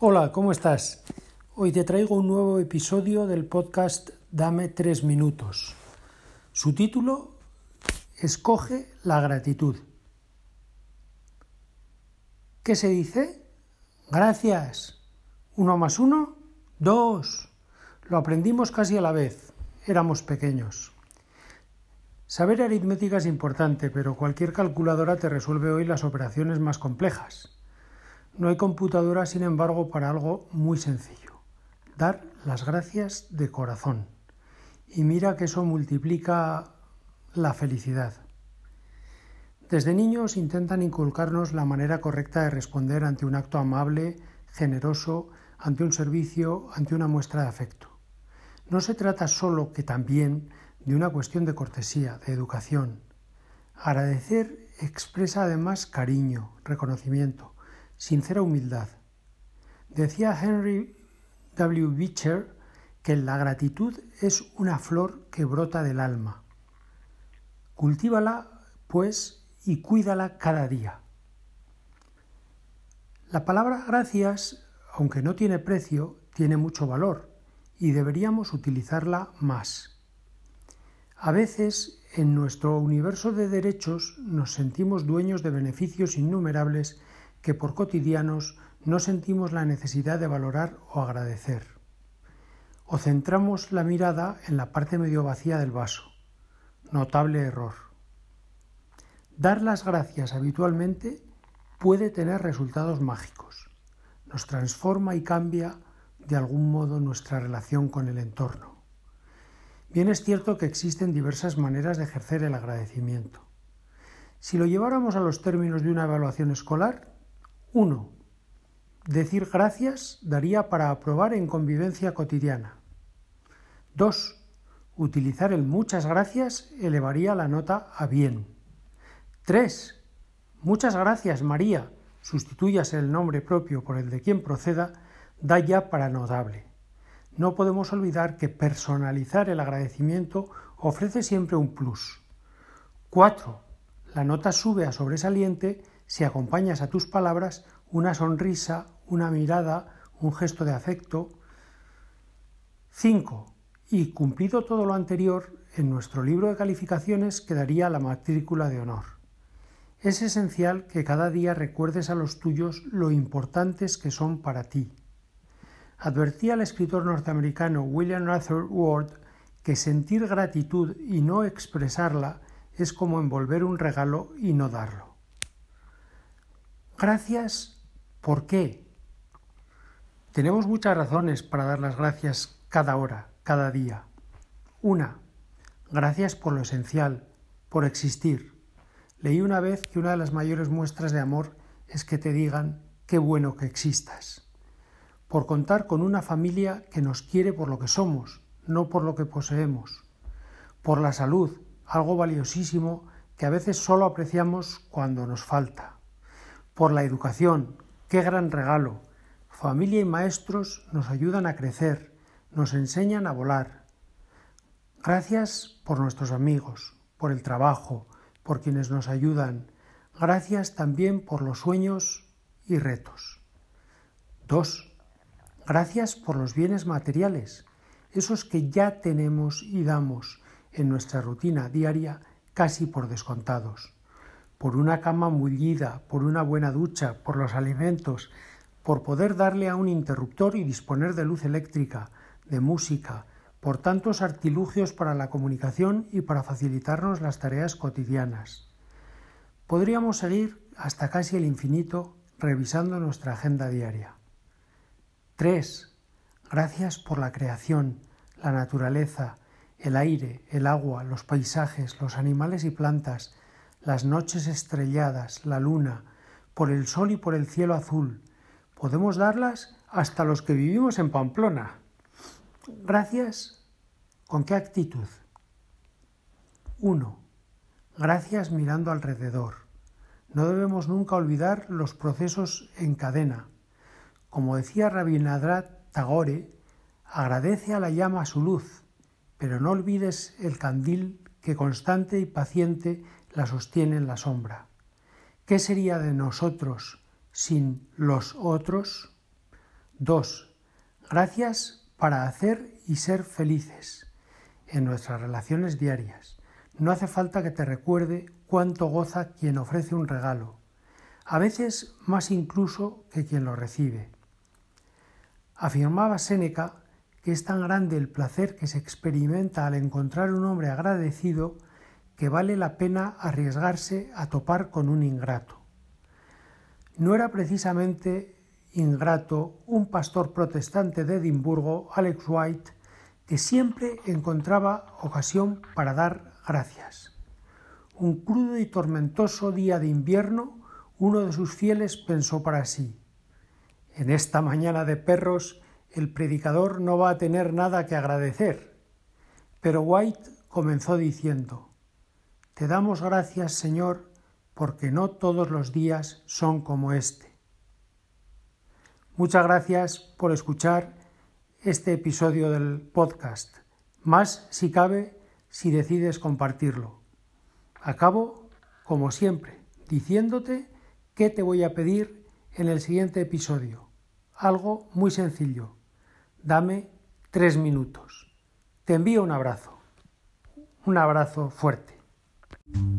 Hola, ¿cómo estás? Hoy te traigo un nuevo episodio del podcast Dame tres minutos. Su título, Escoge la gratitud. ¿Qué se dice? Gracias. Uno más uno, dos. Lo aprendimos casi a la vez. Éramos pequeños. Saber aritmética es importante, pero cualquier calculadora te resuelve hoy las operaciones más complejas. No hay computadora, sin embargo, para algo muy sencillo. Dar las gracias de corazón. Y mira que eso multiplica la felicidad. Desde niños intentan inculcarnos la manera correcta de responder ante un acto amable, generoso, ante un servicio, ante una muestra de afecto. No se trata solo que también de una cuestión de cortesía, de educación. Agradecer expresa además cariño, reconocimiento, sincera humildad. Decía Henry W. Beecher que la gratitud es una flor que brota del alma. Cultívala, pues, y cuídala cada día. La palabra gracias, aunque no tiene precio, tiene mucho valor y deberíamos utilizarla más. A veces, en nuestro universo de derechos, nos sentimos dueños de beneficios innumerables que por cotidianos no sentimos la necesidad de valorar o agradecer. O centramos la mirada en la parte medio vacía del vaso. Notable error. Dar las gracias habitualmente puede tener resultados mágicos. Nos transforma y cambia de algún modo nuestra relación con el entorno. Bien es cierto que existen diversas maneras de ejercer el agradecimiento. Si lo lleváramos a los términos de una evaluación escolar, 1. Decir gracias daría para aprobar en convivencia cotidiana. 2. Utilizar el muchas gracias elevaría la nota a bien. 3. Muchas gracias, María, sustituyas el nombre propio por el de quien proceda, da ya para notable. No podemos olvidar que personalizar el agradecimiento ofrece siempre un plus. 4. La nota sube a sobresaliente si acompañas a tus palabras una sonrisa, una mirada, un gesto de afecto. 5. Y cumplido todo lo anterior, en nuestro libro de calificaciones quedaría la matrícula de honor. Es esencial que cada día recuerdes a los tuyos lo importantes que son para ti. Advertía el escritor norteamericano William Arthur Ward que sentir gratitud y no expresarla es como envolver un regalo y no darlo. Gracias, ¿por qué? Tenemos muchas razones para dar las gracias cada hora, cada día. Una, gracias por lo esencial, por existir. Leí una vez que una de las mayores muestras de amor es que te digan qué bueno que existas. Por contar con una familia que nos quiere por lo que somos, no por lo que poseemos. Por la salud, algo valiosísimo que a veces solo apreciamos cuando nos falta por la educación. ¡Qué gran regalo! Familia y maestros nos ayudan a crecer, nos enseñan a volar. Gracias por nuestros amigos, por el trabajo, por quienes nos ayudan. Gracias también por los sueños y retos. 2. Gracias por los bienes materiales, esos que ya tenemos y damos en nuestra rutina diaria casi por descontados por una cama mullida, por una buena ducha, por los alimentos, por poder darle a un interruptor y disponer de luz eléctrica, de música, por tantos artilugios para la comunicación y para facilitarnos las tareas cotidianas. Podríamos seguir hasta casi el infinito revisando nuestra agenda diaria. 3. Gracias por la creación, la naturaleza, el aire, el agua, los paisajes, los animales y plantas, las noches estrelladas, la luna, por el sol y por el cielo azul. Podemos darlas hasta los que vivimos en Pamplona. Gracias. ¿Con qué actitud? 1. Gracias mirando alrededor. No debemos nunca olvidar los procesos en cadena. Como decía Rabindranath Tagore, agradece a la llama su luz, pero no olvides el candil que constante y paciente la sostiene en la sombra. ¿Qué sería de nosotros sin los otros? 2. Gracias para hacer y ser felices en nuestras relaciones diarias. No hace falta que te recuerde cuánto goza quien ofrece un regalo, a veces más incluso que quien lo recibe. Afirmaba Séneca que es tan grande el placer que se experimenta al encontrar un hombre agradecido que vale la pena arriesgarse a topar con un ingrato. No era precisamente ingrato un pastor protestante de Edimburgo, Alex White, que siempre encontraba ocasión para dar gracias. Un crudo y tormentoso día de invierno, uno de sus fieles pensó para sí En esta mañana de perros el predicador no va a tener nada que agradecer. Pero White comenzó diciendo Te damos gracias, Señor, porque no todos los días son como este. Muchas gracias por escuchar este episodio del podcast, más si cabe si decides compartirlo. Acabo, como siempre, diciéndote qué te voy a pedir en el siguiente episodio. Algo muy sencillo. Dame tres minutos. Te envío un abrazo. Un abrazo fuerte. thank you